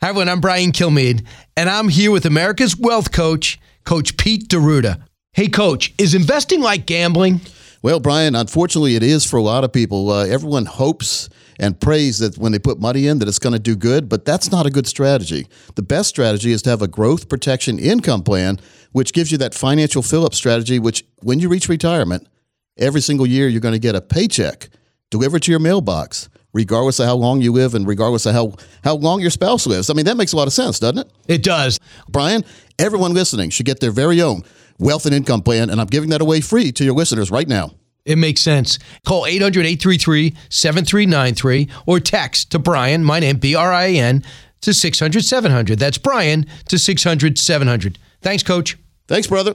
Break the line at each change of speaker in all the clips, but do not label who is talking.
Hi, everyone. I'm Brian Kilmeade, and I'm here with America's wealth coach, Coach Pete D'Arruda. Hey, Coach, is investing like gambling?
Well, Brian, unfortunately, it is for a lot of people. Uh, everyone hopes and prays that when they put money in that it's going to do good, but that's not a good strategy. The best strategy is to have a growth protection income plan, which gives you that financial fill-up strategy. Which, when you reach retirement, every single year you're going to get a paycheck delivered to your mailbox regardless of how long you live and regardless of how, how long your spouse lives. I mean, that makes a lot of sense, doesn't it?
It does.
Brian, everyone listening should get their very own wealth and income plan, and I'm giving that away free to your listeners right now.
It makes sense. Call 800 833 7393 or text to Brian, my name, B R I N, to 600 700. That's Brian to 600 700. Thanks, Coach.
Thanks, brother.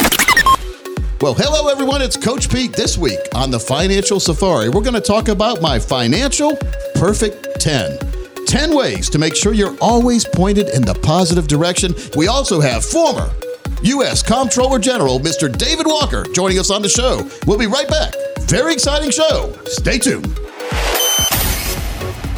Well, hello everyone. It's Coach Pete this week on the Financial Safari. We're going to talk about my financial perfect 10. 10 ways to make sure you're always pointed in the positive direction. We also have former U.S. Comptroller General Mr. David Walker joining us on the show. We'll be right back. Very exciting show. Stay tuned.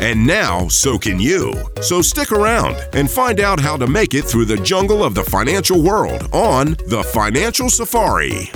and now so can you. So stick around and find out how to make it through the jungle of the financial world on The Financial Safari.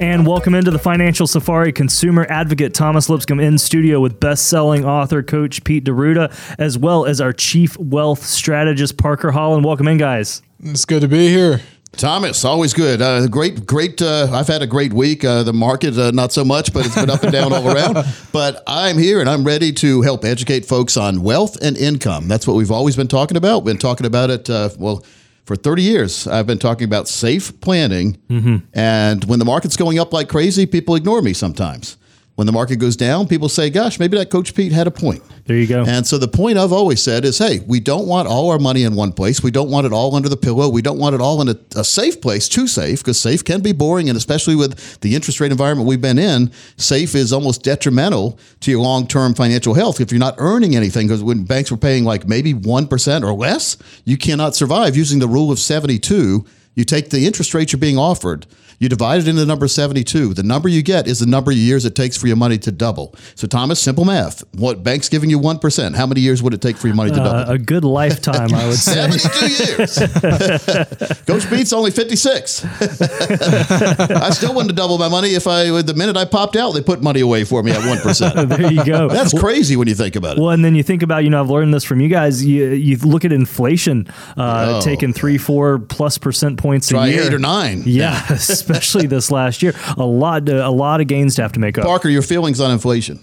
And welcome into the Financial Safari consumer advocate Thomas Lipscomb in studio with best-selling author coach Pete D'Arruda, as well as our chief wealth strategist Parker Holland. Welcome in, guys.
It's good to be here.
Thomas, always good. Uh, great, great. Uh, I've had a great week. Uh, the market, uh, not so much, but it's been up and down all around. But I'm here and I'm ready to help educate folks on wealth and income. That's what we've always been talking about. Been talking about it. Uh, well, for 30 years, I've been talking about safe planning. Mm-hmm. And when the market's going up like crazy, people ignore me sometimes. When the market goes down, people say, gosh, maybe that Coach Pete had a point.
There you go.
And so the point I've always said is, hey, we don't want all our money in one place. We don't want it all under the pillow. We don't want it all in a, a safe place, too safe, because safe can be boring. And especially with the interest rate environment we've been in, safe is almost detrimental to your long term financial health. If you're not earning anything, because when banks were paying like maybe 1% or less, you cannot survive using the rule of 72. You take the interest rate you're being offered, you divide it into the number 72. The number you get is the number of years it takes for your money to double. So, Thomas, simple math. What bank's giving you 1%? How many years would it take for your money to double?
Uh, a good lifetime, I would say.
72 years. Coach Pete's only 56. I still wouldn't double my money if I, the minute I popped out, they put money away for me at 1%.
there you go.
That's crazy when you think about it.
Well, and then you think about, you know, I've learned this from you guys. You, you look at inflation, uh,
Oh.
taking three, four plus percent points
Try
a year.
eight or nine.
Yeah, especially this last year, a lot, uh, a lot of gains to have to make up.
Parker, your feelings on inflation?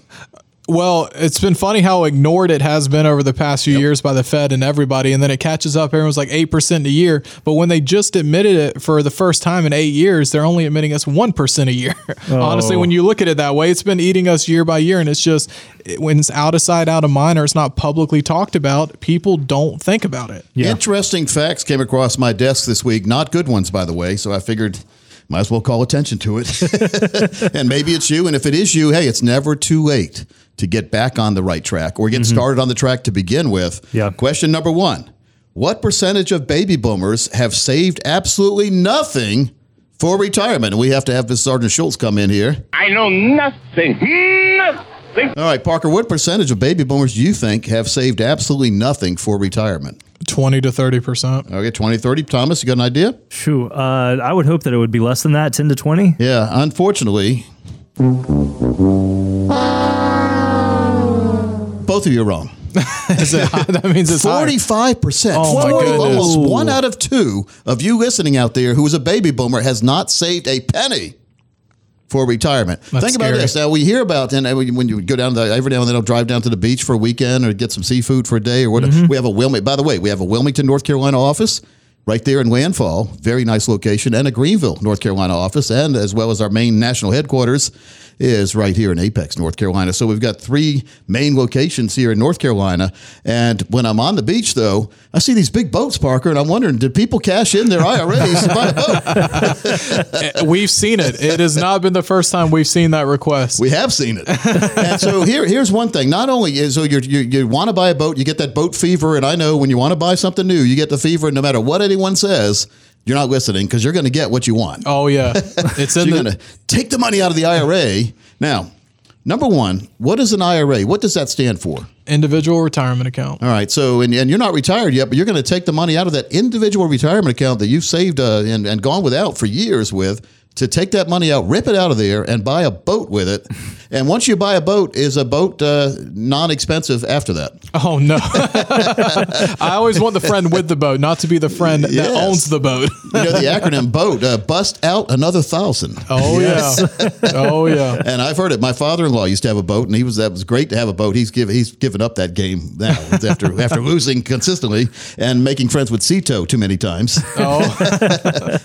Well, it's been funny how ignored it has been over the past few years by the Fed and everybody, and then it catches up. Everyone's like eight percent a year, but when they just admitted it for the first time in eight years, they're only admitting us one percent a year. Honestly, oh. when you look at it that way, it's been eating us year by year, and it's just it- when it's out of sight, out of mind, or it's not publicly talked about, people don't think about it.
Yeah.
Interesting facts came across my desk this week. Not good ones, by the way. So I figured might as well call attention to it. and maybe it's you. And if it is you, hey, it's never too late to get back on the right track or get mm-hmm. started on the track to begin with.
Yeah.
Question number one What percentage of baby boomers have saved absolutely nothing for retirement? And we have to have Ms. Sergeant Schultz come in here.
I know nothing. Nothing.
All right, Parker, what percentage of baby boomers do you think have saved absolutely nothing for retirement?
20 to 30%.
Okay, 20, 30. Thomas, you got an idea?
Shoo, uh, I would hope that it would be less than that, 10 to 20.
Yeah, unfortunately, both of you are wrong.
Is it high? that means it's.
Forty-five percent.
Oh, my goodness.
Almost one out of two of you listening out there who is a baby boomer has not saved a penny for retirement.
That's
Think about
scary.
this. Now we hear about and when you go down the every now and then I'll drive down to the beach for a weekend or get some seafood for a day or whatever.
Mm-hmm.
We have a Wilmington. By the way, we have a Wilmington, North Carolina office. Right there in Landfall, very nice location, and a Greenville, North Carolina office, and as well as our main national headquarters is right here in Apex, North Carolina. So we've got three main locations here in North Carolina. And when I'm on the beach, though, I see these big boats, Parker, and I'm wondering, did people cash in their IRAs to buy a boat?
Eh, we've seen it. It has not been the first time we've seen that request.
We have seen it. and so here, here's one thing. Not only is so you're, you you want to buy a boat, you get that boat fever, and I know when you want to buy something new, you get the fever. No matter what anyone says, you're not listening because you're going to get what you want.
oh, yeah. It's
So
in
you're
the.
going to take the money out of the IRA. Now, number one, what is an IRA? What does that stand for?
individual retirement account.
All right. So, and, and you're not retired yet, but you're going to take the money out of that individual retirement account that you've saved uh, and, and gone without for years with to take that money out, rip it out of there, and buy a boat with it. And once you buy a boat, is a boat uh, non expensive after that?
Oh no! I always want the friend with the boat, not to be the friend that owns the boat.
You know, the acronym BOAT, uh, bust out another thousand.
Oh yeah! Oh yeah!
And I've heard it. My father-in-law used to have a boat, and he was that was great to have a boat. He's given he's given up that game now after after losing consistently and making friends with Sea Tow too many times.
Oh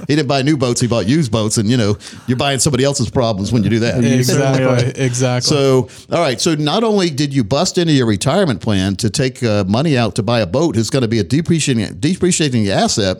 He didn't buy new boats; he bought used boats, and you know you're buying somebody else's problems when you do that.
exactly! Exactly.
So, all right. So, not only did you bust into your retirement plan to take uh, money out to buy a boat, who's going to be a depreciating depreciating asset,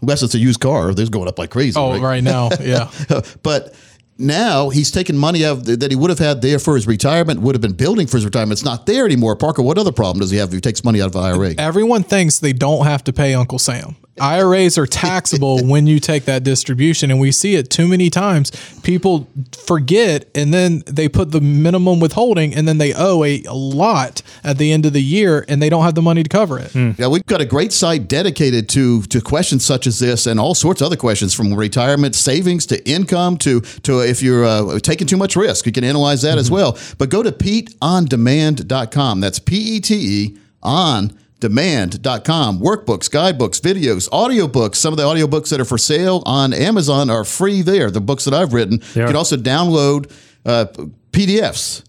unless it's a used car, they're going up like crazy.
oh, right now, yeah.
but now he's taking money out that he would have had there for his retirement, would have been building for his retirement. It's not there anymore. Parker, what other problem does he have if he takes money out of IRA?
Everyone thinks they don't have to pay Uncle Sam. IRAs are taxable when you take that distribution, and we see it too many times. People forget, and then they put the minimum withholding, and then they owe a, a lot at the end of the year, and they don't have the money to cover it.
Yeah, we've got a great site dedicated to to questions such as this and all sorts of other questions from retirement savings to income to to if you're uh, taking too much risk, you can analyze that as well. But go to PeteOnDemand.com. That's P E T E on demand.com workbooks guidebooks videos audiobooks. Some of the audiobooks that are for sale on amazon are free there the books that i've written. You can also download uh, pdfs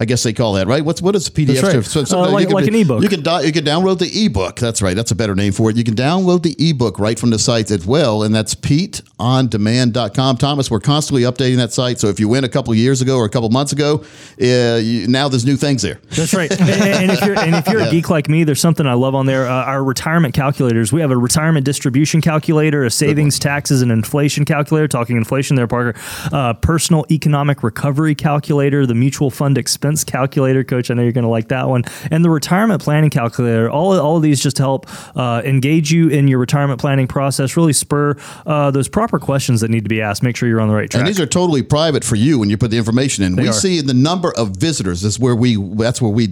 I guess they call that right. What's what is a PDF?
Right.
So-
Uh, like-
can-
like an ebook.
You can do- you can download the ebook. That's right. That's a better name for it. You can download the ebook right from the site as well, and that's PeteOnDemand.com. Thomas, we're constantly updating that site. So if you went a couple of years ago or a couple of months ago, uh, you, now there's new things there.
That's right. and, and if you're and if you're a geek like me, there's something I love on there. Uh, our retirement calculators. We have a retirement distribution calculator, a savings, taxes, and inflation calculator. Talking inflation there, Parker. Uh, personal economic recovery calculator, the mutual fund expense calculator. Coach, I know you're going to like that one, and the retirement planning calculator. All all of these just help uh, engage you in your retirement planning process. Really spur uh, those proper questions that need to be asked. Make sure you're on the right track.
And these are totally private for you when you put the information in. we
are.
see the number of visitors is where we that's where we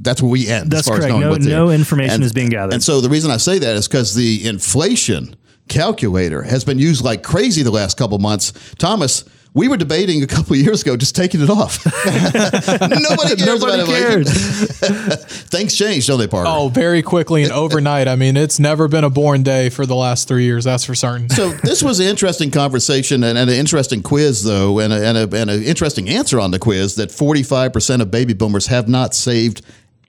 that's where we end.
That's
as far
correct.
As
No- no information is being gathered.
And so the reason I say that is because the inflation calculator has been used like crazy the last couple months. Thomas. We were debating a couple of years ago just taking it off. Nobody cares
Nobody
about
cares.
Things change, don't they, Parker?
Oh, very quickly and overnight. I mean, it's never been a boring day for the last three years. That's for certain.
So this was an interesting conversation and, and an interesting quiz, though, and, a, and, a, and an interesting answer on the quiz that 45% of baby boomers have not saved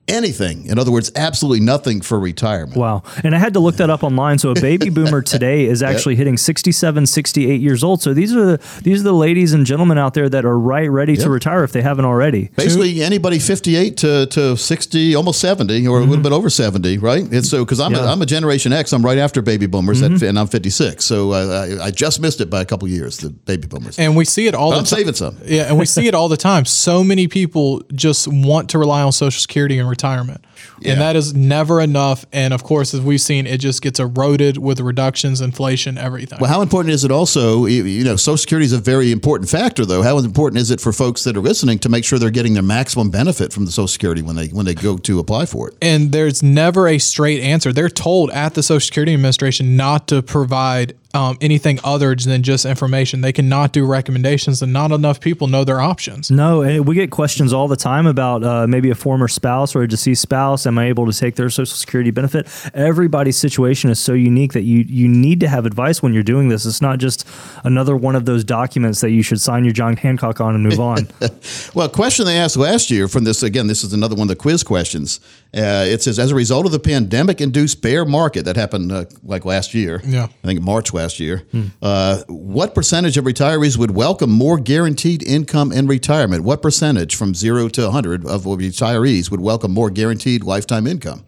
anything. In other words, absolutely nothing for retirement.
Wow. And I had to look that up online. So a baby boomer today is actually hitting 67, 68 years old. So these are the these are the ladies and gentlemen out there that are right ready to retire if they haven't already.
Basically, anybody 58 to, to 60, almost 70, or a little bit over 70, right? It's so because I'm, a,
Yeah.
I'm a Generation X. I'm right after baby boomers, at, and I'm 56. So uh, I, I just missed it by a couple years, the baby boomers.
And we see it all
But
the
I'm
time.
saving some.
Yeah, and we see it all the time. So many people just want to rely on Social Security and retirement retirement. And that is never enough. And of course, as we've seen, it just gets eroded with reductions, inflation, everything.
Well, how important is it also? You you know, Social Security is a very important factor, though. How important is it for folks that are listening to make sure they're getting their maximum benefit from the Social Security when they when they go to apply for it?
and there's never a straight answer. They're told at the Social Security Administration not to provide um, anything other than just information. They cannot do recommendations, and not enough people know their options.
No, we get questions all the time about uh, maybe a former spouse or a deceased spouse. Am I able to take their Social Security benefit? Everybody's situation is so unique that you you need to have advice when you're doing this. It's not just another one of those documents that you should sign your John Hancock on and move on.
Well, a question they asked last year from this again. This is another one of the quiz questions. Uh, it says, as a result of the pandemic-induced bear market that happened uh, like last year,
Yeah.
I think March last year. Uh, what percentage of retirees would welcome more guaranteed income in retirement? What percentage, from zero to 100, of retirees would welcome more guaranteed lifetime income?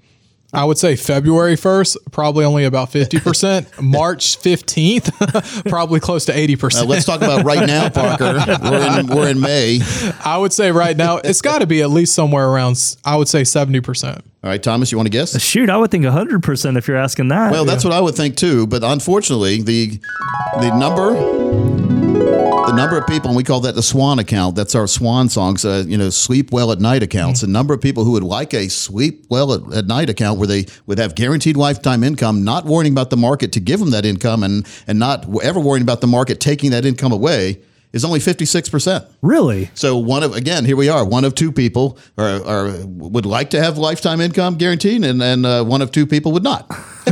I would say February 1st, probably only about 50%. March 15th, probably close to 80%.
Uh, let's talk about right now, Parker. We're in, we're in May.
I would say right now, it's got to be at least somewhere around, I would say 70%.
All right, Thomas, you want to guess?
Shoot, I would think 100% if you're asking that.
Well, that's what I would think too. But unfortunately, the the number the number of people, and we call that the Swan account. That's our Swan songs. Uh, you know, sleep well at night accounts. The number of people who would like a sleep well at, at night account, where they would have guaranteed lifetime income, not worrying about the market to give them that income, and and not ever worrying about the market taking that income away, is only fifty six percent.
really?
So one of again, here we are. One of two people are, are would like to have lifetime income guaranteed, and and uh, one of two people would not.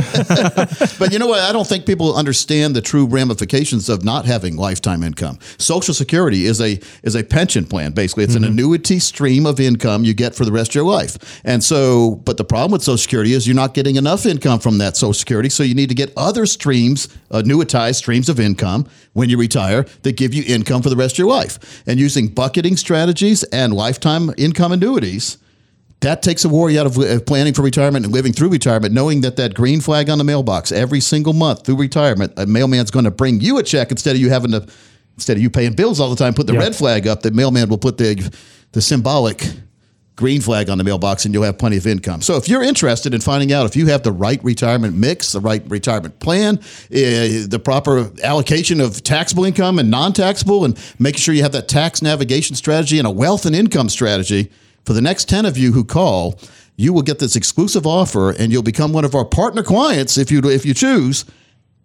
but you know what? I don't think people understand the true ramifications of not having lifetime income. Social Security is a is a pension plan. Basically, it's an annuity stream of income you get for the rest of your life. And so, but the problem with Social Security is you're not getting enough income from that Social Security. So you need to get other streams, annuitized streams of income when you retire that give you income for the rest of your life. And using bucketing strategies and lifetime income annuities that takes a worry out of uh, planning for retirement and living through retirement, knowing that that green flag on the mailbox every single month through retirement, a mailman's going to bring you a check instead of you having to, instead of you paying bills all the time, put the
Yeah.
red flag up. The mailman will put the the symbolic green flag on the mailbox, and you'll have plenty of income. So if you're interested in finding out if you have the right retirement mix, the right retirement plan, uh, the proper allocation of taxable income and non-taxable, and making sure you have that tax navigation strategy and a wealth and income strategy for the next 10 of you who call, you will get this exclusive offer and you'll become one of our partner clients if you if you choose.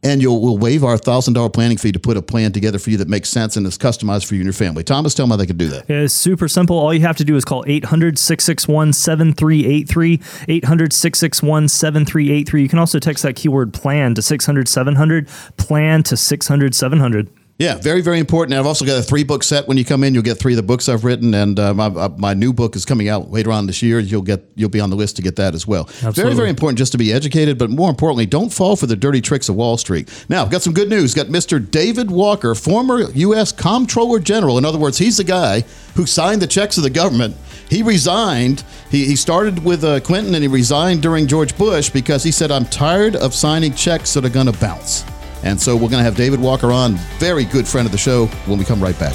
And you'll we'll waive our thousand dollar planning fee to put a plan together for you that makes sense and is customized for you and your family. Thomas, tell them how they can do that.
It's super simple. All you have to do is call 800 661 7383. 800 661 7383. You can also text that keyword plan to 600 700. Plan to 600 700.
Yeah, very, very important. I've also got a three book set. When you come in, you'll get three of the books I've written, and uh, my, uh, my new book is coming out later on this year. You'll get you'll be on the list to get that as well. Very, very important just to be educated, but more importantly, don't fall for the dirty tricks of Wall Street. Now, I've got some good news. Got Mr. David Walker, former U.S. Comptroller General. In other words, he's the guy who signed the checks of the government. He resigned. He, he started with uh, Clinton and he resigned during George Bush because he said, "I'm tired of signing checks that are going to bounce." And so we're going to have David Walker on, very good friend of the show, when we come right back.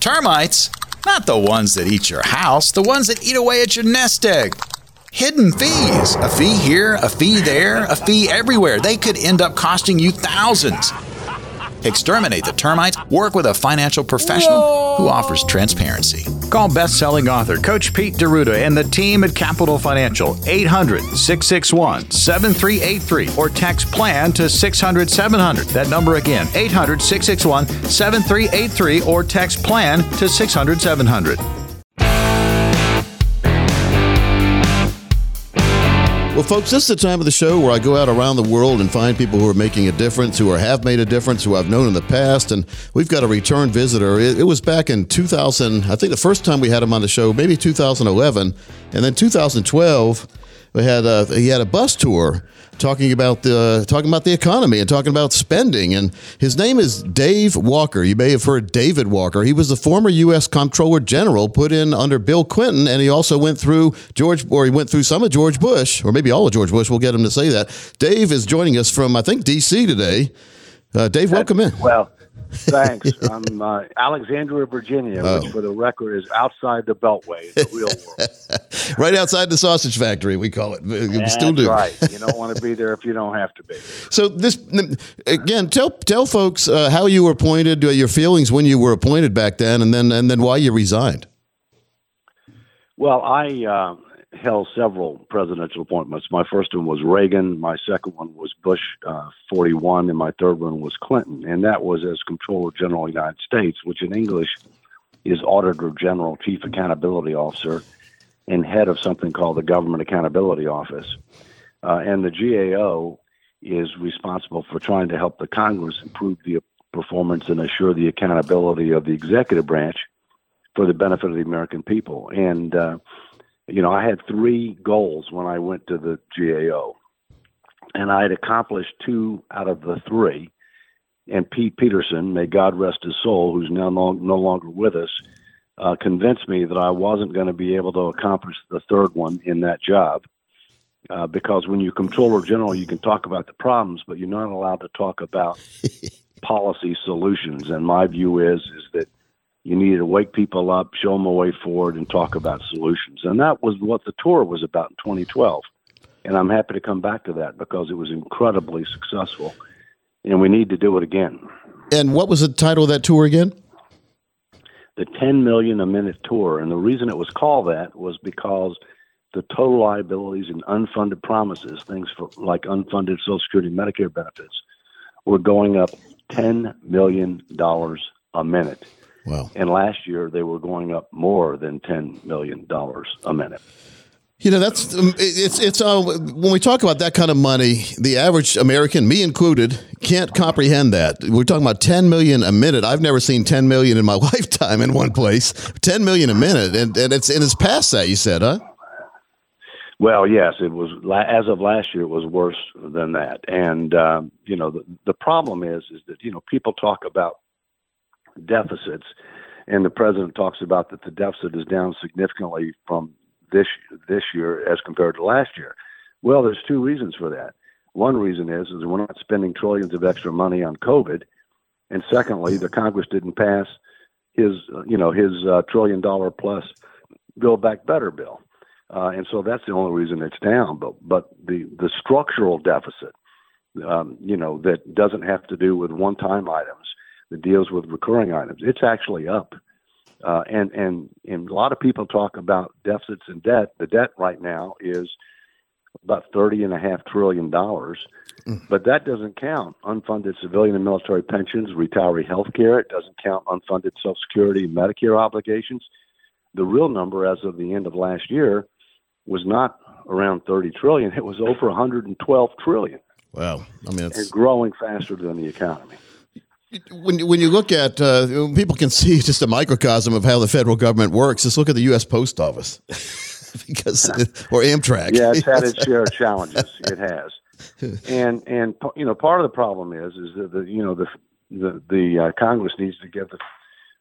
Termites? Not the ones that eat your house, the ones that eat away at your nest egg. Hidden fees. A fee here, a fee there, a fee everywhere. They could end up costing you thousands. Exterminate the termites. Work with a financial professional who offers transparency. Call best-selling author Coach Pete D'Arruda and the team at Capital Financial 800-661-7383 or text plan to 600-700. That number again 800-661-7383 or text plan to 600-700.
Well, folks, this is the time of the show where I go out around the world and find people who are making a difference, who are, have made a difference, who I've known in the past. And we've got a return visitor. It, it was back in 2000, I think the first time we had him on the show, maybe 2011. And then 2012, we had a, he had a bus tour talking about the talking about the economy and talking about spending. And his name is Dave Walker. You may have heard David Walker. He was the former U.S. Comptroller General put in under Bill Clinton, and he also went through George, or he went through some of George Bush, or maybe all of George Bush. We'll get him to say that. Dave is joining us from I think D.C. today. Uh, Dave, welcome in.
Well, Thanks. I'm uh, Alexandria, Virginia,
Oh.
which, for the record, is outside the Beltway, in the real world.
right outside the sausage factory, we call it. We
That's
still do.
right. You don't want to be there if you don't have to be.
So this again, tell tell folks uh, how you were appointed, uh, your feelings when you were appointed back then, and then and then why you resigned.
Well, I uh, held several presidential appointments. My first one was Reagan. My second one was Bush uh, 41, and my third one was Clinton. And that was as Comptroller General of the United States, which in English is Auditor General, Chief Accountability Officer, and head of something called the Government Accountability Office. Uh, and the GAO is responsible for trying to help the Congress improve the performance and assure the accountability of the executive branch for the benefit of the American people. And, uh, you know, I had three goals when I went to the GAO, and I had accomplished two out of the three. And Pete Peterson, may God rest his soul, who's now no, no longer with us, uh, convinced me that I wasn't going to be able to accomplish the third one in that job. Uh, because when you're comptroller general, you can talk about the problems, but you're not allowed to talk about policy solutions. And my view is is that you needed to wake people up, show them a way forward, and talk about solutions. And that was what the tour was about in 2012. And I'm happy to come back to that because it was incredibly successful, and we need to do it again.
And what was the title of that tour again?
The 10 million a minute tour, and the reason it was called that was because the total liabilities and unfunded promises, things for, like unfunded Social Security and Medicare benefits, were going up $10 million a minute.
Wow.
And last year they were going up more than $10 million a minute.
You know, that's um, it's it's uh, when we talk about that kind of money, the average American, me included, can't comprehend that. We're talking about 10 million a minute. I've never seen 10 million in my lifetime in one place. 10 million a minute, and and it's and it's past that. You said, huh?
Well, yes, it was as of last year. It was worse than that, and um, you know the the problem is is that you know people talk about deficits, and the president talks about that the deficit is down significantly from this this year as compared to last year. Well, there's two reasons for that. One reason is is we're not spending trillions of extra money on COVID, and secondly, the Congress didn't pass his you know his uh, trillion dollar plus Build Back Better bill. Uh, and so that's the only reason it's down. But but the the structural deficit, um, you know, that doesn't have to do with one time items, that deals with recurring items. It's actually up. Uh, and and and a lot of people talk about deficits and debt. The debt right now is about thirty and a half trillion dollars, but that doesn't count unfunded civilian and military pensions, retiree health care. It doesn't count unfunded Social Security and Medicare obligations. The real number as of the end of last year was not around 30 trillion. It was over 112 trillion
Wow. I mean,
and
it's,
growing faster than the economy.
When you- when you look at uh, people can see just a microcosm of how the federal government works. Just look at the U.S. Post Office, because or Amtrak.
Yeah, it's had its share of challenges. It has, and and you know part of the problem is is that the you know the the the uh, Congress needs to give the,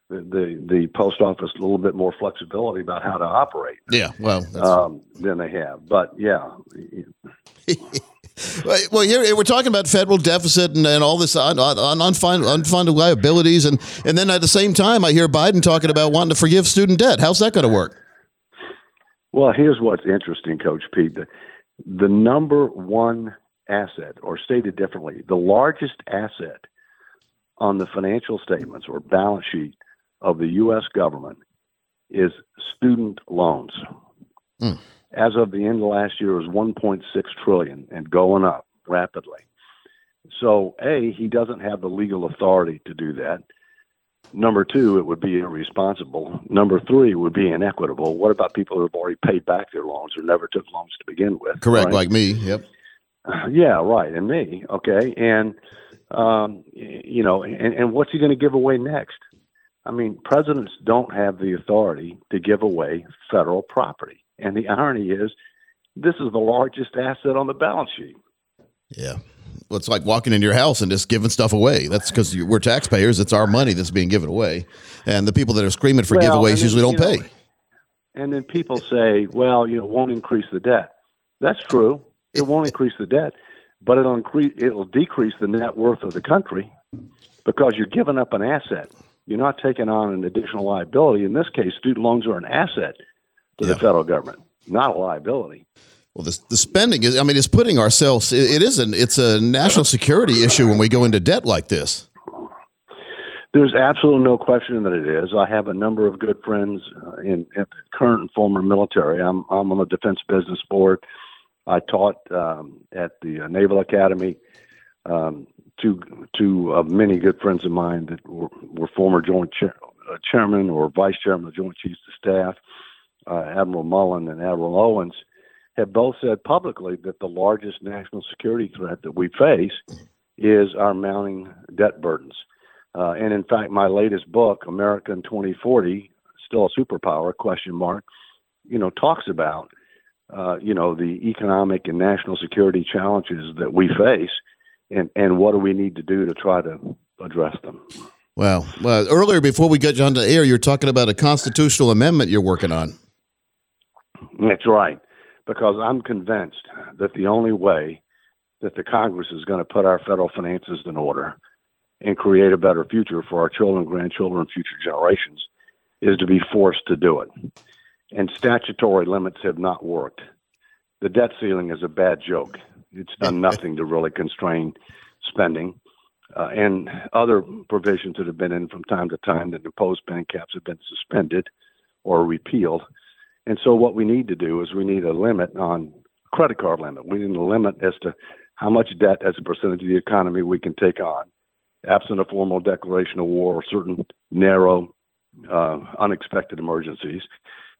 the the post office a little bit more flexibility about how to operate
Yeah. Well, that's,
um, than they have. But yeah,
Well, here we're talking about federal deficit and, and all this un, un, unfunded, unfunded liabilities, and and then at the same time, I hear Biden talking about wanting to forgive student debt. How's that going to work?
Well, here's what's interesting, Coach Pete. The, the number one asset, or stated differently, the largest asset on the financial statements or balance sheet of the U.S. government is student loans.
Mm.
As of the end of last year, was 1.6 trillion and going up rapidly. So, a he doesn't have the legal authority to do that. Number two, it would be irresponsible. Number three, it would be inequitable. What about people who have already paid back their loans or never took loans to begin with?
Correct,
right?
like me. Yep.
Yeah, right. And me. Okay. And, um, you know, and, and what's he going to give away next? I mean, presidents don't have the authority to give away federal property. And the irony is, this is the largest asset on the balance sheet.
Yeah. Well, it's like walking into your house and just giving stuff away. That's because we're taxpayers. It's our money that's being given away, and the people that are screaming for
Well,
giveaways
then,
usually don't
know,
pay.
And then people say, well, you know, it won't increase the debt. That's true. It won't increase the debt, but it'll increase, it'll decrease the net worth of the country. because you're giving up an asset. You're not taking on an additional liability. In this case, student loans are an asset to
Yeah.
the federal government, not a liability.
Well, the, the spending is, I mean, it's putting ourselves, it, it is an, it's a national security issue when we go into debt like this.
There's absolutely no question that it is. I have a number of good friends uh, in, in current and former military. I'm I'm on the Defense Business Board. I taught um, at the uh, Naval Academy. Um, two two of many good friends of mine that were, were former Joint chair, uh, Chairman or Vice Chairman of the Joint Chiefs of Staff, uh, Admiral Mullen and Admiral Owens, have both said publicly that the largest national security threat that we face is our mounting debt burdens. Uh, and in fact, my latest book, America in 2040, still a superpower? Question mark. You know, talks about uh, you know the economic and national security challenges that we face, and and what do we need to do to try to address them.
Well, well, earlier before we got you on the air, you're talking about a constitutional amendment you're working on.
That's right, because I'm convinced that the only way that the Congress is going to put our federal finances in order and create a better future for our children, grandchildren, and future generations is to be forced to do it. And statutory limits have not worked. The debt ceiling is a bad joke. It's done nothing to really constrain spending. Uh, and other provisions that have been in from time to time that impose spending caps have been suspended or repealed. And so, what we need to do is we need a limit on credit card limit. We need a limit as to how much debt as a percentage of the economy we can take on, absent a formal declaration of war or certain narrow, uh, unexpected emergencies.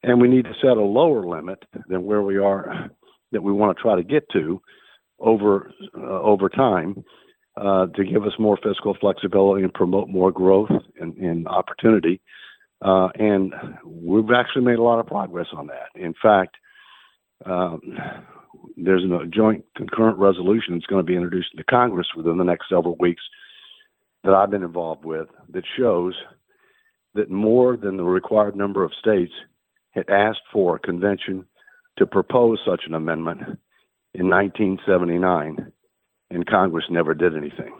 And we need to set a lower limit than where we are, that we want to try to get to over uh, over time, uh, to give us more fiscal flexibility and promote more growth and, and opportunity. Uh, and we've actually made a lot of progress on that. In fact, um, there's a joint concurrent resolution that's going to be introduced to Congress within the next several weeks that I've been involved with that shows that more than the required number of states had asked for a convention to propose such an amendment in 1979, and Congress never did anything.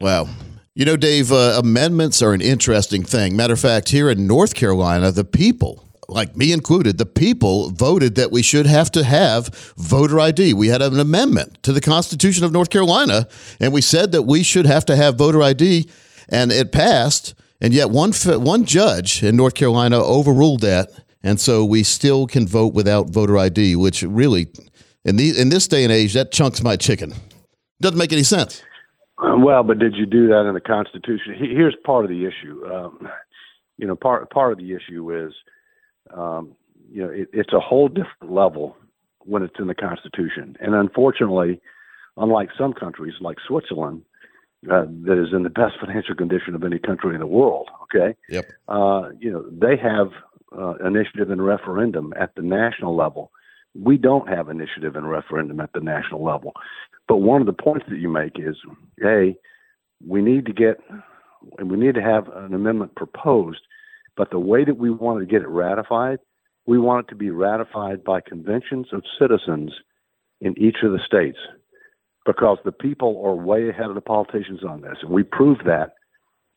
Wow. You know, Dave, uh, amendments are an interesting thing. Matter of fact, here in North Carolina, the people, like me included, the people voted that we should have to have voter ID. We had an amendment to the Constitution of North Carolina, and we said that we should have to have voter ID, and it passed. And yet, one one judge in North Carolina overruled that, and so we still can vote without voter ID. Which really, in the in this day and age, that chunks my chicken. Doesn't make any sense.
Well, but did you do that in the Constitution? Here's part of the issue. Um, you know, part part of the issue is, um, you know, it, it's a whole different level when it's in the Constitution, and unfortunately, unlike some countries like Switzerland, uh, that is in the best financial condition of any country in the world. Okay,
Yep.
uh, you know, they have uh, initiative and referendum at the national level. We don't have initiative and referendum at the national level. But one of the points that you make is, hey, we need to get, and we need to have an amendment proposed. But the way that we want to get it ratified, we want it to be ratified by conventions of citizens in each of the states, because the people are way ahead of the politicians on this, and we proved that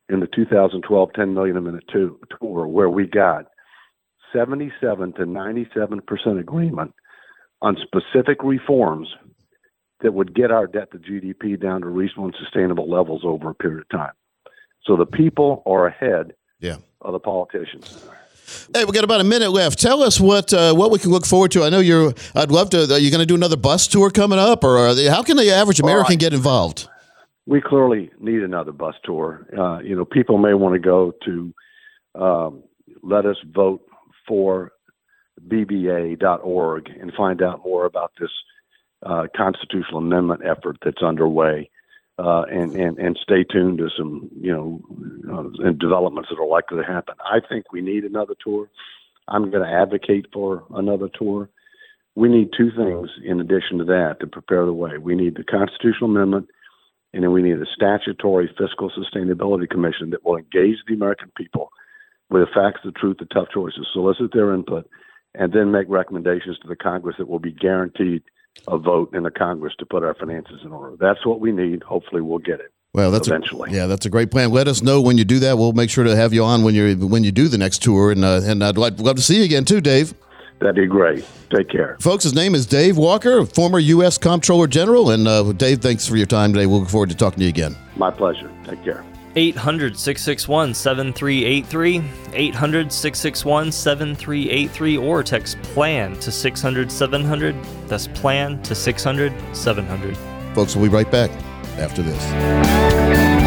in the 2012 10 million a minute tour, where we got 77 to 97 percent agreement on specific reforms that would get our debt to GDP down to reasonable and sustainable levels over a period of time. So the people are ahead
Yeah.
of the politicians.
Hey, we got about a minute left. Tell us what uh, what we can look forward to. I know you're. I'd love to. Are you going to do another bus tour coming up, or are they, how can the average American
right.
get involved?
We clearly need another bus tour. Uh, you know, people may want to go to um, let us vote for BBA.org and find out more about this uh, constitutional amendment effort that's underway. Uh, and, and, and stay tuned to some, you know, uh, developments that are likely to happen. I think we need another tour. I'm going to advocate for another tour. We need two things in addition to that to prepare the way. We need the constitutional amendment, and then we need a statutory fiscal sustainability commission that will engage the American people with the facts, the truth, the tough choices, solicit their input, and then make recommendations to the Congress that will be guaranteed a vote in the Congress to put our finances in order. That's what we need. Hopefully, we'll get it.
Well, that's
eventually.
A, yeah, that's a great plan. Let us know when you do that. We'll make sure to have you on when you when you do the next tour, and uh, and I'd like, love to see you again too, Dave.
That'd be great. Take care,
folks. His name is Dave Walker, former U.S. Comptroller General, and uh, Dave, thanks for your time today. We'll look forward to talking to you again.
My pleasure. Take care.
800 661 7383, 800 661 7383, or text PLAN to 600 700. That's PLAN to 600 700.
Folks, we'll be right back after this.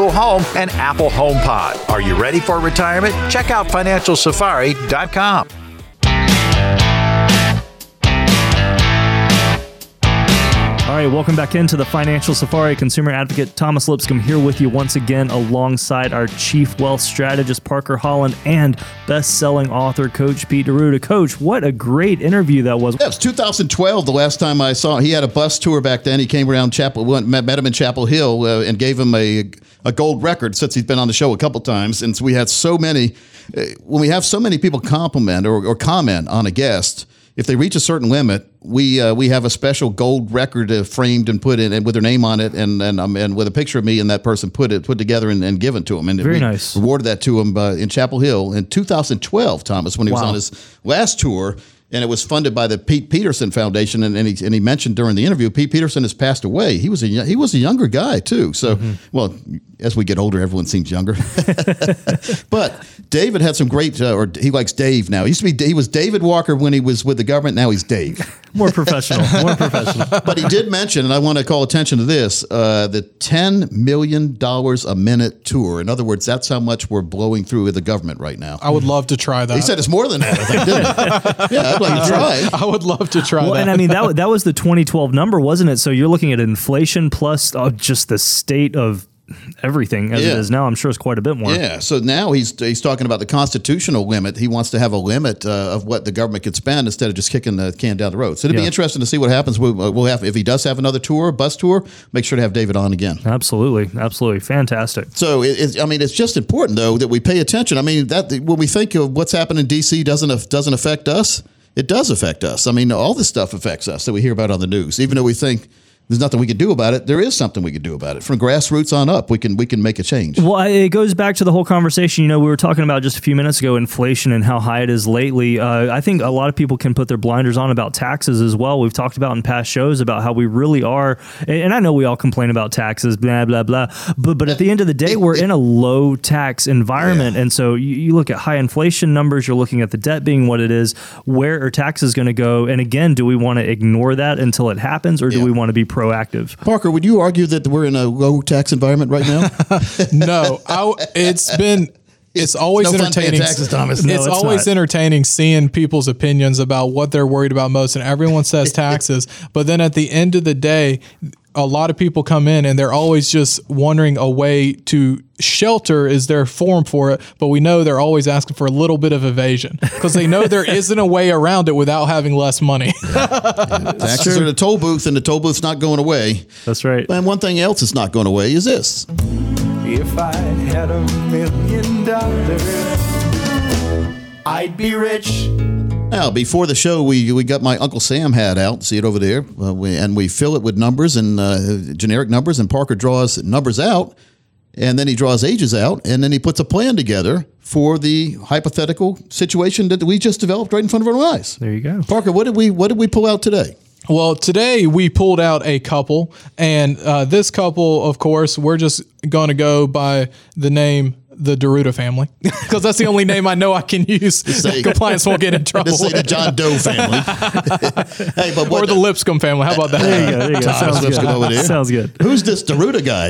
Home, and Apple HomePod. Are you ready for retirement? Check out financialsafari.com.
All right, welcome back into the Financial Safari. Consumer advocate Thomas Lipscomb here with you once again, alongside our chief wealth strategist Parker Holland and best-selling author Coach Pete D'Arruda. Coach, what a great interview that was.
Yeah, it was 2012. The last time I saw him. he had a bus tour back then. He came around Chapel, went, met, him in Chapel Hill, uh, and gave him a a gold record since he's been on the show a couple times. And so we had so many. Uh, when we have so many people compliment or, or comment on a guest if they reach a certain limit, we uh, we have a special gold record uh, framed and put in and with their name on it and and um, and with a picture of me and that person put it put together and, and given to him and
very nice
rewarded that to him uh, in Chapel Hill in 2012. Thomas when he was
wow.
on his last tour and it was funded by the Pete Peterson Foundation. And, and, he, and he mentioned during the interview, Pete Peterson has passed away. He was a he was a younger guy too. So, mm-hmm. well, as we get older, everyone seems younger. but David had some great, uh, or he likes Dave now. He used to be he was David Walker when he was with the government. Now he's Dave.
more professional, more professional.
but he did mention, and I want to call attention to this: uh, the ten million dollars a minute tour. In other words, that's how much we're blowing through with the government right now.
I would love to try that.
He said it's more than that. I think, didn't he? Yeah, I'd like to try.
I would love to try
well,
that.
And I mean that that was the 2012 number, wasn't it? So you're looking at inflation plus uh, just the state of everything as yeah. it is now. I'm sure it's quite a bit more.
Yeah. So now he's he's talking about the constitutional limit. He wants to have a limit uh, of what the government could spend instead of just kicking the can down the road. So it'd yeah. be interesting to see what happens. We'll, we'll, have if he does have another tour, bus tour. Make sure to have David on again.
Absolutely, absolutely, fantastic.
So it, I mean, it's just important though that we pay attention. I mean, that when we think of what's happening in D.C. doesn't doesn't affect us. It does affect us. I mean, all this stuff affects us that we hear about on the news, even though we think there's nothing we can do about it. There is something we can do about it. From grassroots on up, we can we can make a change.
Well, it goes back to the whole conversation. You know, we were talking about just a few minutes ago inflation and how high it is lately. Uh, I think a lot of people can put their blinders on about taxes as well. We've talked about in past shows about how we really are, and I know we all complain about taxes, blah blah blah. But but at the end of the day, we're in a low tax environment, yeah. and so you, you look at high inflation numbers. You're looking at the debt being what it is. Where are taxes going to go? And again, do we want to ignore that until it happens, or do yeah. we want to be pro proactive.
Parker, would you argue that we're in a low tax environment right now?
no, I, it's been it's always
no
entertaining.
Taxes, Thomas.
No, it's, it's, always not. entertaining seeing people's opinions about what they're worried about most, and everyone says taxes. but then at the end of the day, a lot of people come in and they're always just wondering a way to shelter is their form for it, but we know they're always asking for a little bit of evasion because they know there isn't a way around it without having less money.
yeah. Taxes are the toll booth, and the toll booth's not going away.
That's right.
And one thing else that's not going away is this.
If I had a million dollars, I'd be rich.
Now, before the show, we, we got my Uncle Sam hat out. See it over there? Uh, we, and we fill it with numbers and uh, generic numbers, and Parker draws numbers out, and then he draws ages out, and then he puts a plan together for the hypothetical situation that we just developed right in front of our eyes.
There you go.
Parker, what did we what did we pull out today?
Well, today we pulled out a couple, and uh, this couple, of course, we're just going to go by the name the D'Arruda family because that's the only name I know I can use. Say, Compliance won't get in trouble.
say the John Doe family.
hey, but or the Lipscomb family. How about that?
There you go. There you go. Sounds, Lipscomb good. Over there. Sounds good.
Who's this D'Arruda guy?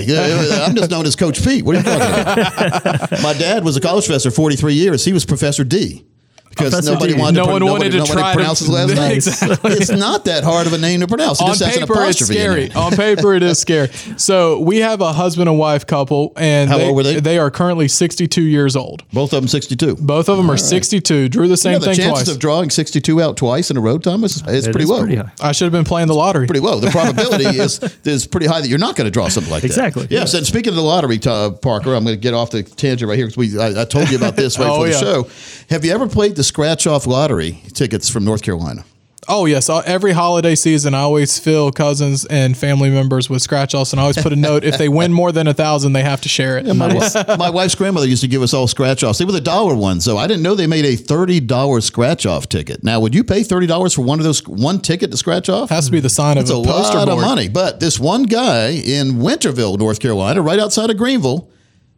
I'm just known as Coach Pete. What are you talking about? My dad was a college professor 43 years. He was Professor D. because
Professor
nobody
D.
wanted
No
to,
one
nobody,
wanted to
nobody
try to-
pronounce his last name.
Exactly.
It's not that hard of a name to pronounce. It
on
just has an
paper, it's scary.
it.
on paper, it is scary. So we have a husband and wife couple, and
How old were they?
They are currently 62 years old.
Both of them 62.
Both of them are 62. Drew the same
Yeah, the
thing
chances
twice.
of drawing 62 out twice in a row, Thomas, is, is
It
pretty
is
low.
pretty.
I should have been playing the lottery.
Pretty low. The probability is is pretty high that you're not going to draw something like
Exactly.
that. Exactly. Yes. And speaking of the lottery, uh, Parker, I'm going to get off the tangent right here because we I, I told you about this right
Oh,
before the
yeah.
show. Have you ever played the scratch off lottery tickets from North Carolina?
Oh yes, uh, every holiday season, I always fill cousins and family members with scratch offs, and I always put a note: if they win more than a thousand, they have to share it.
My, wi- my wife's grandmother used to give us all scratch offs. They were the dollar ones, so I didn't know they made a thirty dollars scratch off ticket. Now, would you pay thirty dollars for one of those one ticket to scratch off?
has to be the sign of
That's a
a poster
lot
board.
of money. But this one guy in Winterville, North Carolina, right outside of Greenville,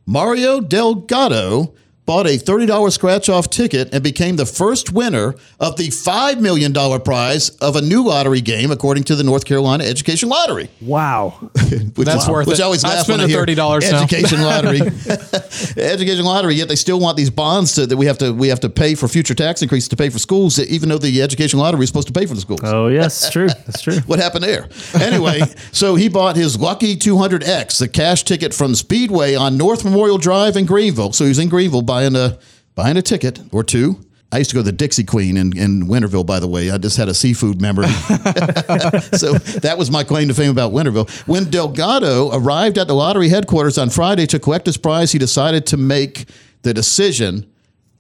Mario Delgado, bought a $30 scratch off ticket and became the first winner of the $5 million prize of a new lottery game, according to the North Carolina Education Lottery.
Wow.
Which
That's
is,
worth
which
it.
I always
I'd
laugh
spend
when I hear
$30 now.
Education lottery, education lottery. Yet they still want these bonds to, that we have to we have to pay for future tax increases to pay for schools, even though the education lottery is supposed to pay for the schools.
Oh yes, it's true. That's true.
What happened there? Anyway, so he bought his Lucky 200X, the cash ticket from Speedway on North Memorial Drive in Greenville. So he was in Greenville buying a buying a ticket or two. I used to go to the Dixie Queen in, in Winterville, by the way. I just had a seafood memory. so that was my claim to fame about Winterville. When Delgado arrived at the lottery headquarters on Friday to collect his prize, he decided to make the decision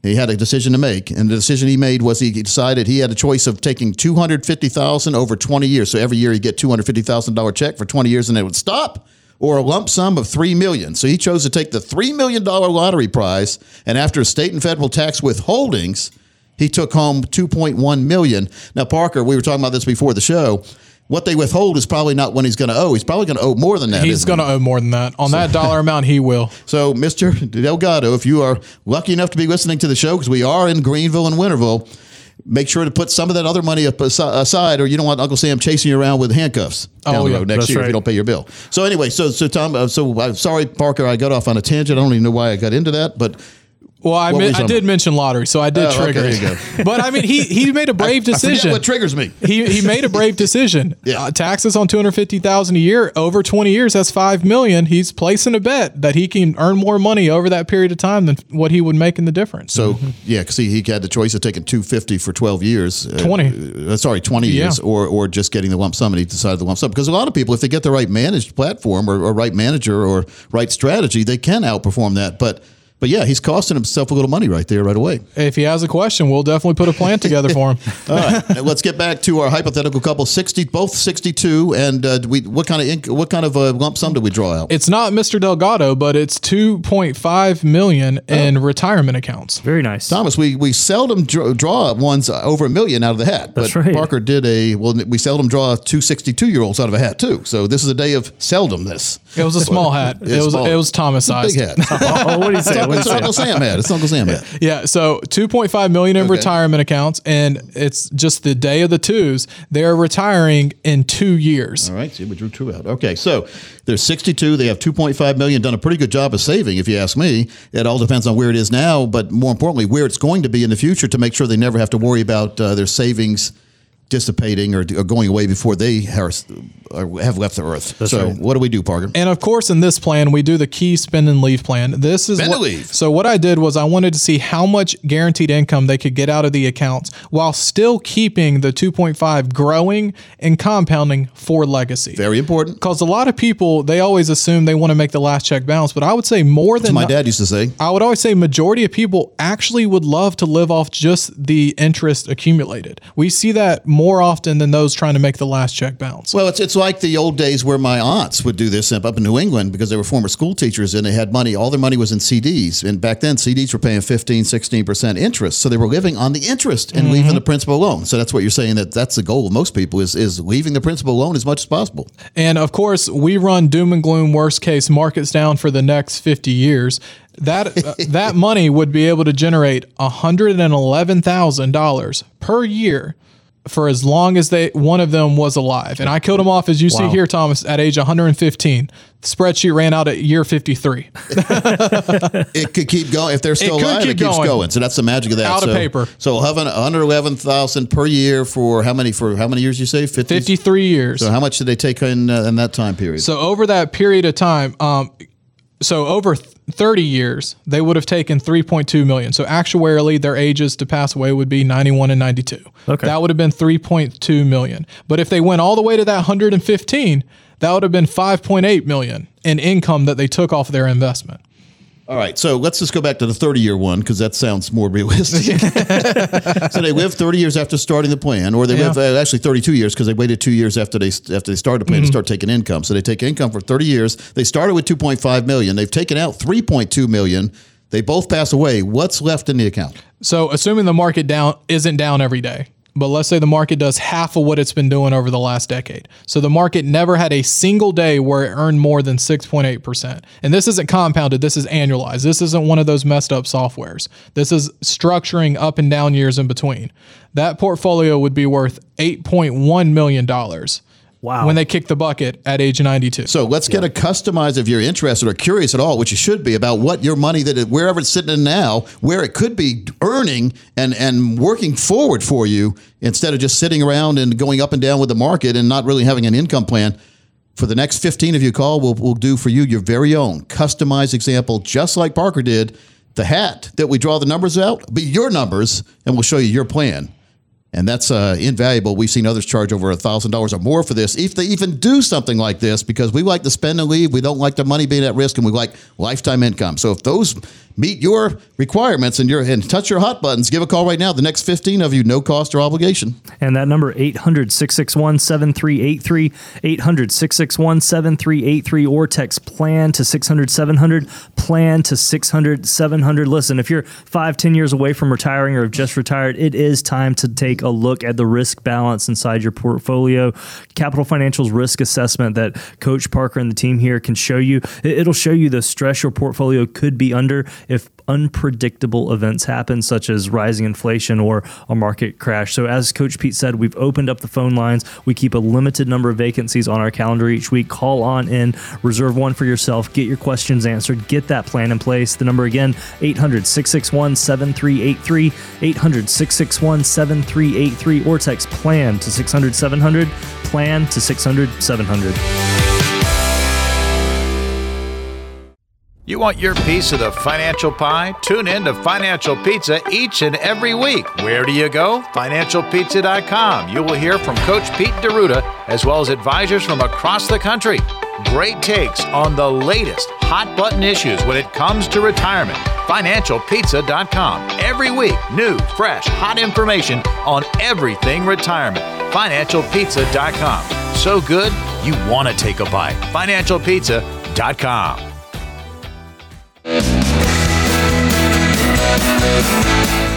he had a decision to make, and the decision he made was he decided he had a choice of taking two hundred fifty thousand over twenty years. So every year he'd get two hundred fifty thousand dollar check for twenty years, and it would stop, or a lump sum of three million. So he chose to take the three million dollar lottery prize, and after state and federal tax withholdings, he took home two point one million. Now, Parker, we were talking about this before the show. What they withhold is probably not what he's going to owe. He's probably going to owe more than that.
He's going to owe more than that. On that dollar amount, he will.
So, Mr. Delgado, if you are lucky enough to be listening to the show, because we are in Greenville and Winterville, make sure to put some of that other money aside, or you don't want Uncle Sam chasing you around with handcuffs down
Oh,
the
yeah,
next year if you don't pay your bill. So, anyway, so so Tom, uh, so I'm sorry, Parker, I got off on a tangent. I don't even know why I got into that, but
Well, I, mi- I did mention lottery, so I did
Oh, okay,
trigger
go.
But I mean, he he made a brave decision.
what triggers me.
he he made a brave decision.
Yeah.
Uh, taxes on two hundred fifty thousand a year over twenty years. That's five million. He's placing a bet that he can earn more money over that period of time than what he would make in the difference.
So yeah, because he, he had the choice of taking two fifty for twelve years, uh,
20.
uh, sorry, twenty
Yeah.
years, or or just getting the lump sum, and he decided the lump sum. Because a lot of people, if they get the right managed platform or, or right manager or right strategy, they can outperform that. But but yeah, he's costing himself a little money right there, right away.
if he has a question, we'll definitely put a plan together for him.
All right, let's get back to our hypothetical couple, sixty, both sixty-two, and uh, we what kind of ink, what kind of uh, lump sum do we draw out?
It's not Mr. Delgado, but it's two point five million in retirement accounts.
Very nice.
Thomas, we we seldom draw, draw ones over a million out of the hat.
That's
but
right.
Parker did a well. We seldom draw two 62 year olds out of a hat too. So this is a day of seldomness.
It was a small hat. It was
small.
it was Thomas
size.
Big
hat.
oh, what do you say?
It's? Uncle Sam hat. It's Uncle Sam hat.
Yeah, so 2.5 million in
Okay.
retirement accounts, and it's just the day of the twos. They're retiring in two years.
All right. See, we drew two out. Okay, so they're 62. They have 2.5 million. Done a pretty good job of saving, if you ask me. It all depends on where it is now, but more importantly, where it's going to be in the future to make sure they never have to worry about uh, their savings dissipating or, or going away before they are, have left the earth. so,
right.
what do we do, Parker?
And of course, in this plan, we do the key spend and leave plan. This is what,
leave.
so. What I did was I wanted to see how much guaranteed income they could get out of the accounts while still keeping the 2.5 growing and compounding for legacy.
Very important.
Because a lot of people they always assume they want to make the last check bounce, but I would say more than
My dad used to say.
I would always say majority of people actually would love to live off just the interest accumulated. We see that more often than those trying to make the last check bounce.
Well, it's it's like the old days where my aunts would do this up in New England because they were former school teachers and they had money. All their money was in CDs. And back then, CDs were paying 15, 16% interest. So they were living on the interest and leaving the principal alone. So that's what you're saying that that's the goal of most people is, is leaving the principal alone as much as possible.
And of course, we run doom and gloom worst case markets down for the next 50 years. That uh, that money would be able to generate $111,000 per year for as long as they one of them was alive. And I killed him off, as you see here, Thomas, at age 115. The spreadsheet ran out at year 53.
It could keep going if they're still
could
alive.
keep
it keeps
going.
going. So that's the magic of that.
Out of
so,
paper.
So having 111,000 per year for how many for how many years you say? 50?
53 years.
So how much did they take in uh, in that time period?
So over that period of time, um, so over th- 30 years, they would have taken 3.2 million. So actuarially, their ages to pass away would be 91 and 92.
Okay.
That would have been 3.2 million. But if they went all the way to that 115, that would have been 5.8 million in income that they took off their investment.
All right, so let's just go back to the 30 year one because that sounds more realistic. so they live 30 years after starting the plan, or they
Yeah.
live uh, actually 32 years because they waited two years after they after they started the plan to start taking income. So they take income for 30 years. They started with 2.5 million. They've taken out 3.2 million. They both pass away. What's left in the account?
So assuming the market down isn't down every day, but let's say the market does half of what it's been doing over the last decade. So the market never had a single day where it earned more than 6.8%. And this isn't compounded, this is annualized. This isn't one of those messed up softwares. This is structuring up and down years in between. That portfolio would be worth $8.1 million.
Wow.
When they kick the bucket at age 92.
So let's get a customized if you're interested or curious at all, which you should be about what your money that it, wherever it's sitting in now, where it could be earning and and working forward for you instead of just sitting around and going up and down with the market and not really having an income plan. For the next 15 of you call, we'll, we'll do for you your very own customized example, just like Parker did. The hat that we draw the numbers out, be your numbers, and we'll show you your plan. And that's uh, invaluable. We've seen others charge over $1,000 or more for this, if they even do something like this, because we like to spend and leave. We don't like the money being at risk, and we like lifetime income. So if those meet your requirements and, you're, and touch your hot buttons, give a call right now. The next 15 of you, no cost or obligation.
And that number 800-661-7383, 800-661-7383 or text plan to 600-700, plan to 600-700. Listen, if you're five, ten years away from retiring or have just retired, it is time to take a look at the risk balance inside your portfolio. Capital Financial's risk assessment that Coach Parker and the team here can show you, it'll show you the stress your portfolio could be under if unpredictable events happen, such as rising inflation or a market crash. So, as Coach Pete said, we've opened up the phone lines. We keep a limited number of vacancies on our calendar each week. Call on in, reserve one for yourself, get your questions answered, get that plan in place. The number again, 800 661 7383, 800 661 7383, or text plan to 600 700, plan to 600 700.
You want your piece of the financial pie? Tune in to Financial Pizza each and every week. Where do you go? FinancialPizza.com. You will hear from Coach Pete D'Arruda as well as advisors from across the country. Great takes on the latest hot button issues when it comes to retirement. FinancialPizza.com. Every week, new, fresh, hot information on everything retirement. FinancialPizza.com. So good, you want to take a bite. FinancialPizza.com.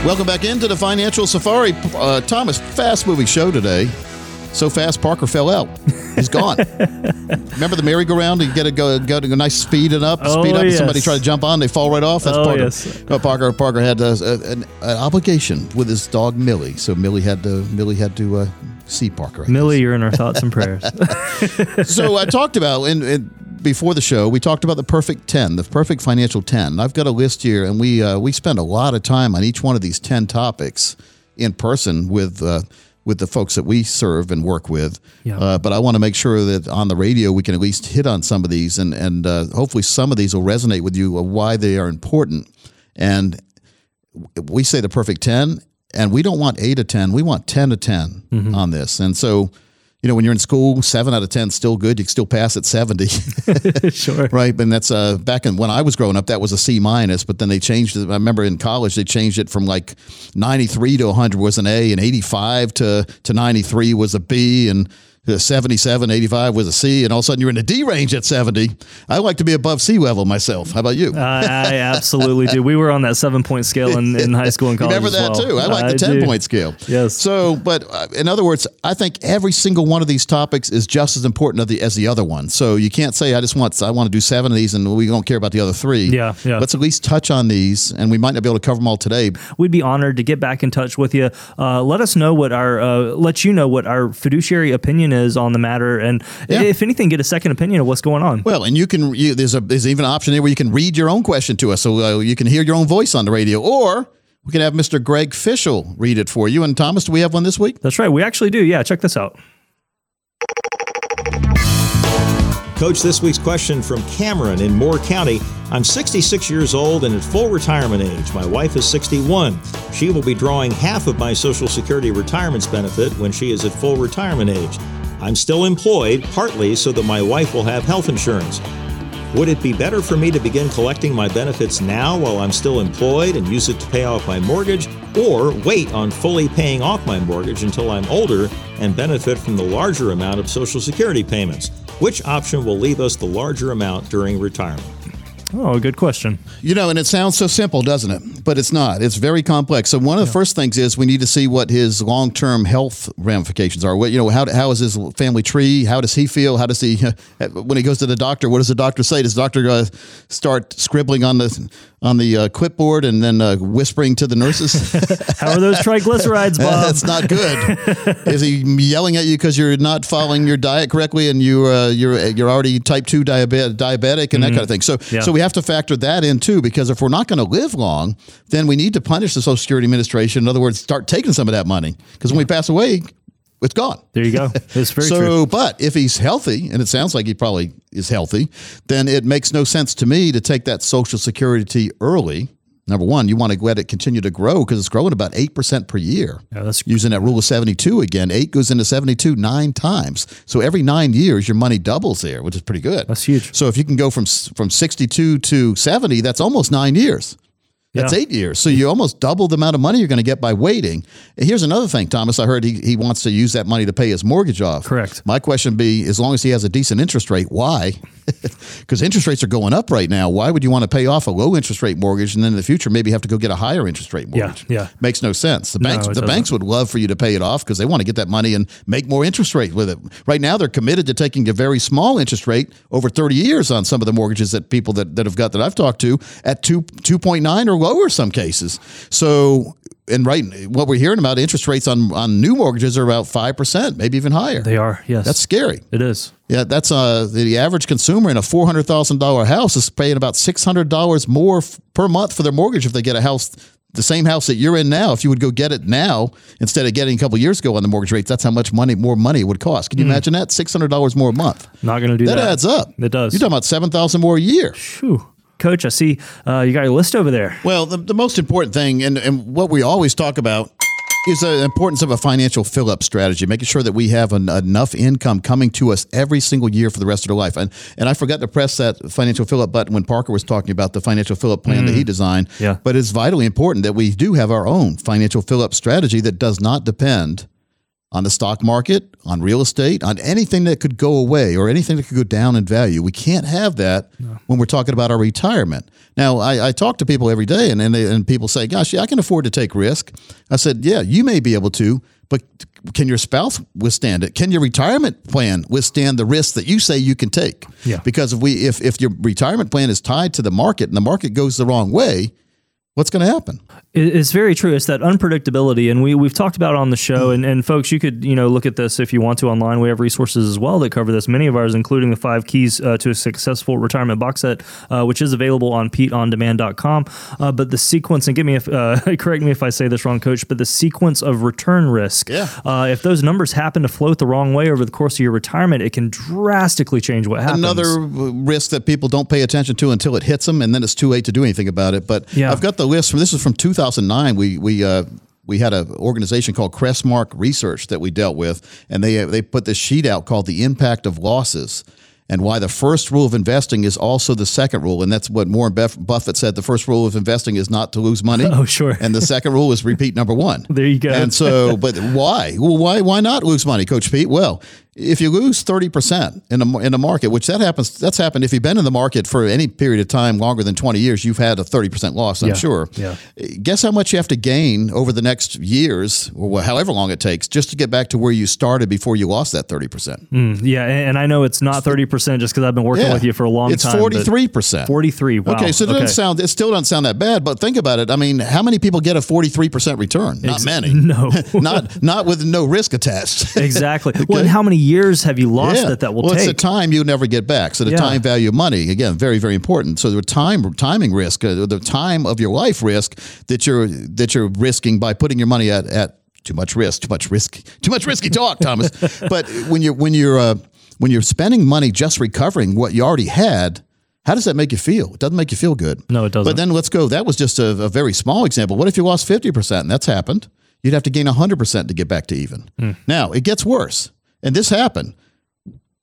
Welcome back into the Financial Safari. Uh, Thomas, fast moving show today. So fast, Parker fell out. He's gone. Remember the merry-go-round? You get to go, go to a nice speed it up,
Oh,
speed up. and Somebody try to jump on, they fall right off. That's
Oh,
Parker.
yes.
No, Parker. Parker had uh, an, an obligation with his dog Millie, so Millie had to Millie had to uh, see Parker. I guess.
Millie, you're in our thoughts and prayers.
so I talked about in, in before the show. We talked about the perfect ten, the perfect financial ten. I've got a list here, and we uh, we spend a lot of time on each one of these ten topics in person with. Uh, with the folks that we serve and work with,
Yeah.
uh, but I want to make sure that on the radio we can at least hit on some of these, and and uh, hopefully some of these will resonate with you of why they are important. And we say the perfect 10 and we don't want 8 to 10 we want 10 to 10
Mm-hmm.
on this and so you know when you're in school 7 out of 10 is still good. You can still pass at 70
sure.
right? And that's uh back in when i was growing up that was a c minus but then they changed it. I remember in college they changed it from like 93 to 100 was an a and 85 to to 93 was a b and 77, 85 was a C, and all of a sudden you're in the D range at 70. I like to be above sea level myself. How about you?
I, I absolutely do. We were on that seven point scale in, in high school and college.
Remember that
as well.
too. I like the 10
do.
point scale.
Yes.
So, but uh, in other words, I think every single one of these topics is just as important of the, as the other one. So you can't say I just want I want to do seven of these and we don't care about the other three.
Yeah, yeah.
Let's at least touch on these, and we might not be able to cover them all today.
We'd be honored to get back in touch with you. Uh, let us know what our uh, let you know what our fiduciary opinion is on the matter, and
Yeah.
if anything, get a second opinion of what's going on.
Well, and you can you, there's a there's even an option there where you can read your own question to us, so uh, you can hear your own voice on the radio, or we can have Mr. Greg Fishel read it for you. And Thomas, do we have one this week?
That's right. We actually do. Yeah, check this out.
Coach, this week's question from Cameron in Moore County. I'm 66 years old and at full retirement age. My wife is 61. She will be drawing half of my Social Security retirement's benefit when she is at full retirement age. I'm still employed, partly so that my wife will have health insurance. Would it be better for me to begin collecting my benefits now while I'm still employed and use it to pay off my mortgage, or wait on fully paying off my mortgage until I'm older and benefit from the larger amount of Social Security payments? Which option will leave us the larger amount during retirement?
Oh, good question.
You know, and it sounds so simple, doesn't it? But it's not. It's very complex. So one of the first things is we need to see what his long-term health ramifications are. What you know, how how is his family tree? How does he feel? How does he when he goes to the doctor? What does the doctor say? Does the doctor uh, start scribbling on the on the uh, clipboard and then uh, whispering to the nurses?
How are those triglycerides, Bob?
That's not good. Is he yelling at you because you're not following your diet correctly and you uh, you're you're already type two diabetic, diabetic and that kind of thing? So
Yeah.
so we have to factor that in too because if we're not going to live long, then we need to punish the Social Security Administration. In other words, start taking some of that money because when we pass away, it's gone.
There you go. It's very
so,
true.
but if he's healthy, and it sounds like he probably is healthy, then it makes no sense to me to take that Social Security early. Number one, you want to let it continue to grow because it's growing about 8% per year.
Yeah, that's
Using that rule of 72 again, eight goes into 72 nine times. So every nine years, your money doubles there, which is pretty good.
That's huge.
So if you can go from from 62 to 70, that's almost nine years. That's
Yeah.
eight years. So you almost double the amount of money you're going to get by waiting. And here's another thing, Thomas. I heard he, he wants to use that money to pay his mortgage off.
Correct.
My question would be as long as he has a decent interest rate, why? Because interest rates are going up right now. Why would you want to pay off a low interest rate mortgage and then in the future maybe have to go get a higher interest rate mortgage?
yeah. yeah.
Makes no sense. The banks
it
the
doesn't.
banks would love for you to pay it off because they want to get that money and make more interest rate with it. Right now they're committed to taking a very small interest rate over 30 years on some of the mortgages that people that, that have got that I've talked to at 2 2.9 or lower some cases. So and right what we're hearing about interest rates on on new mortgages are about 5%, maybe even higher.
They are. Yes.
That's scary.
it is.
Yeah, that's uh the average consumer in a four hundred thousand dollar house is paying about six hundred dollars more f- per month for their mortgage if they get a house, the same house that you're in now. If you would go get it now instead of getting a couple years ago on the mortgage rates, that's how much money more money it would cost. Can you imagine that? Six hundred dollars more a month.
Not going to do
That,
that.
adds up.
It does.
You're talking about seven thousand more a year.
Phew. Coach, I see uh, you got your list over there.
Well, the, the most important thing, and, and what we always talk about, is the importance of a financial fill up strategy, making sure that we have an, enough income coming to us every single year for the rest of our life. And and I forgot to press that financial fill up button when Parker was talking about the financial fill up plan that he designed.
Yeah.
But it's vitally important that we do have our own financial fill up strategy that does not depend on the stock market, on real estate, on anything that could go away or anything that could go down in value. We can't have that when we're talking about our retirement. Now, I, I talk to people every day, and and, they, and people say, "Gosh, yeah, I can afford to take risk." I said, "Yeah, you may be able to, but can your spouse withstand it? Can your retirement plan withstand the risk that you say you can take?"
Yeah.
Because if we if if your retirement plan is tied to the market and the market goes the wrong way, what's going to happen?
It's very true. It's that unpredictability, and we we've talked about it on the show. And, and folks, you could you know look at this if you want to online. We have resources as well that cover this. Many of ours, including the five keys uh, to a successful retirement box set, uh, which is available on PeteOnDemand.com. Uh, but the sequence, and give me if uh, correct me if I say this wrong, Coach. But the sequence of return risk.
Yeah.
Uh, if those numbers happen to float the wrong way over the course of your retirement, it can drastically change what happens.
Another risk that people don't pay attention to until it hits them, and then it's too late to do anything about it. But
Yeah.
I've got the list from this is from 2009. We we uh, we had an organization called Crestmont Research that we dealt with, and they they put this sheet out called the impact of losses. And why the first rule of investing is also the second rule, and that's what Warren Buff- Buffett said. The first rule of investing is not to lose money.
Oh, sure.
And the second rule is repeat number one.
There you go.
And so, but why? Well, why why not lose money, Coach Pete? Well, if you lose 30% in a, in a market, which that happens, that's happened. If you've been in the market for any period of time longer than 20 years, you've had a 30% loss, I'm
Yeah.
sure.
Yeah.
Guess how much you have to gain over the next years, or however long it takes, just to get back to where you started before you lost that 30%.
Mm, yeah, and, I know it's not thirty percent just because I've been working
Yeah.
with you for a long
it's
time. but
43%.
43. Wow.
Okay, so it doesn't sound. It still doesn't sound that bad, but think about it. I mean, how many people get a forty-three percent return? Not
Ex-
many.
No.
not not with no risk attached.
exactly. Well, and how many years have you lost that that will
well,
take?
Well, it's a time you never get back. So the
Yeah.
time value of money again, very very important. So the time timing risk, uh, the time of your life risk that you're that you're risking by putting your money at at too much risk, too much risk, too much risky talk, Thomas. but when you're when you're uh, when you're spending money just recovering what you already had. How does that make you feel? It doesn't make you feel good.
No, it doesn't.
But then let's go. That was just a, a very small example. What if you lost 50%? And that's happened. You'd have to gain 100% to get back to even.
Hmm.
Now, it gets worse. And this happened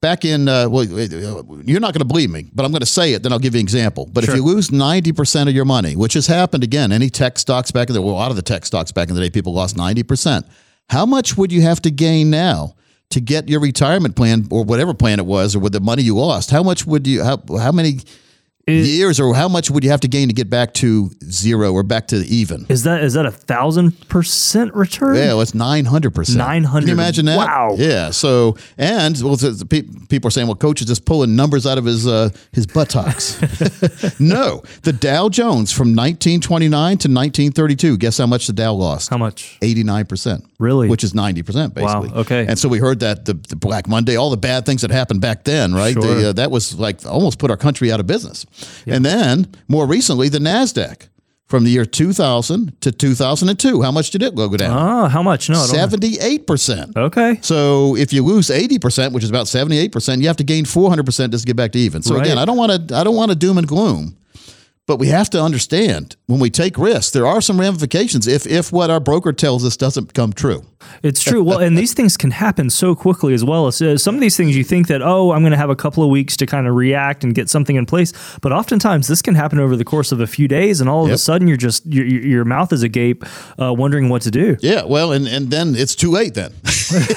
back in, uh, well, you're not going to believe me, but I'm going to say it, then I'll give you an example. But
Sure.
if you lose 90% of your money, which has happened again, any tech stocks back in the, well, a lot of the tech stocks back in the day, people lost 90%. How much would you have to gain now? To get your retirement plan or whatever plan it was, or with the money you lost, how much would you? How, how many years, or how much would you have to gain to get back to zero or back to even?
is that is that a thousand percent return?
Yeah, well, it's nine hundred percent.
900.
Can you imagine that?
Wow.
Yeah. So, and well, the, the pe- people are saying, well, coach is just pulling numbers out of his uh, his buttocks. no, the Dow Jones from 1929 to 1932. Guess how much the Dow lost?
How much?
89 percent.
Really?
Which is 90 percent,
Wow,
basically.
okay.
And so we heard that the, the Black Monday, all the bad things that happened back then, right?
Sure.
The, uh, that was like almost put our country out of business. And then more recently, the Nasdaq. From the year 2000 to 2002, how much did it go down?
Ah, how much? No, I don't know.
Seventy-eight percent.
Okay.
So if you lose eighty percent, which is about seventy-eight percent, you have to gain four hundred percent just to get back to even. So
Right.
again, I don't want to. I don't want to doom and gloom, but we have to understand when we take risks, there are some ramifications if if what our broker tells us doesn't come true.
It's true. Well, and these things can happen so quickly as well. So some of these things you think that, oh, I'm going to have a couple of weeks to kind of react and get something in place. But oftentimes this can happen over the course of a few days. And all of a sudden you're just, your, your mouth is agape, uh, wondering what to do.
Yeah, well, and and then it's too late. Then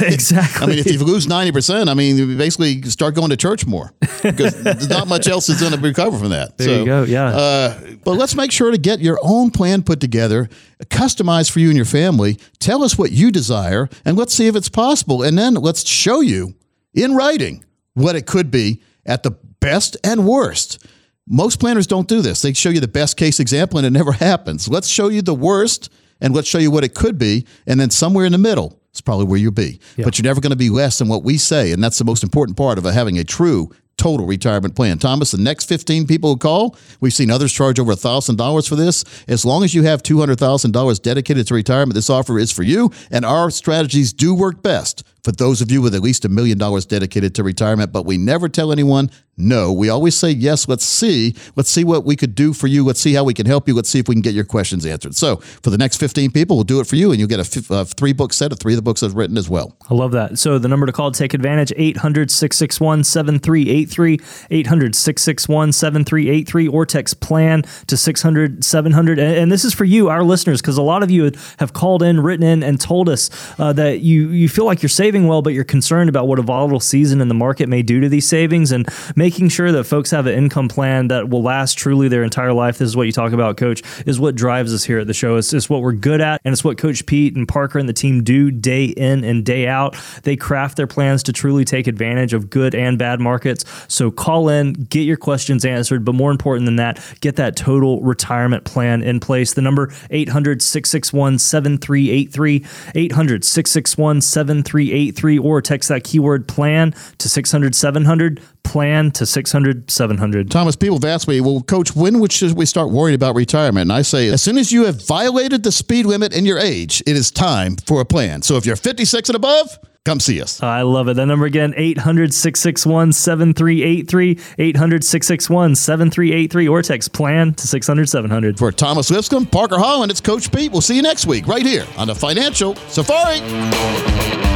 exactly.
I mean, if you lose ninety percent, I mean, you basically start going to church more because there's not much else that's going to recover from that.
There you go, yeah.
Uh, Uh, but let's make sure to get your own plan put together, customized for you and your family. Tell us what you desire, and let's see if it's possible. And then let's show you in writing what it could be at the best and worst. Most planners don't do this. They show you the best case example, and it never happens. Let's show you the worst, and let's show you what it could be, and then somewhere in the middle is probably where you'll be. But you're never going to be less than what we say, and that's the most important part of having a true total retirement plan. Thomas, the next 15 people who call, we've seen others charge over $1,000 for this. As long as you have $200,000 dedicated to retirement, this offer is for you, and our strategies do work best for those of you with at least a million dollars dedicated to retirement, but we never tell anyone no. We always say yes. Let's see. Let's see what we could do for you. Let's see how we can help you. Let's see if we can get your questions answered. So for the next 15 people, we'll do it for you, and you'll get a, three book set of three of the books I've written as well.
I love that. So the number to call to take advantage 800 661 7383 800 661 7383 or text plan to 600 700 and, and this is for you our listeners because a lot of you have called in written in and told us uh, that you you feel like you're saving well but you're concerned about what a volatile season in the market may do to these savings and making sure that folks have an income plan that will last truly their entire life. This is what you talk about coach is what drives us here at the show. It's, it's what we're good at and it's what coach pete and parker and the team do day in and day out. They craft their plans to truly take advantage of good and bad markets. So call in get your questions answered but more important than that get that total retirement plan in place. The number 800 661 7383, 800-661-7383 800-661-7383 or text that keyword plan to 600-700 plan to 600-700
Thomas, people have asked me, well, coach, when should we start worrying about retirement? And I say, as soon as you have violated the speed limit in your age, it is time for a plan. So if you're 56 and above, come see us.
I love it. That number again, 800 661 7383, 800 661 7383, or text plan to 600 700.
For Thomas Lipscomb, Parker Holland, it's Coach Pete. We'll see you next week right here on the Financial Safari.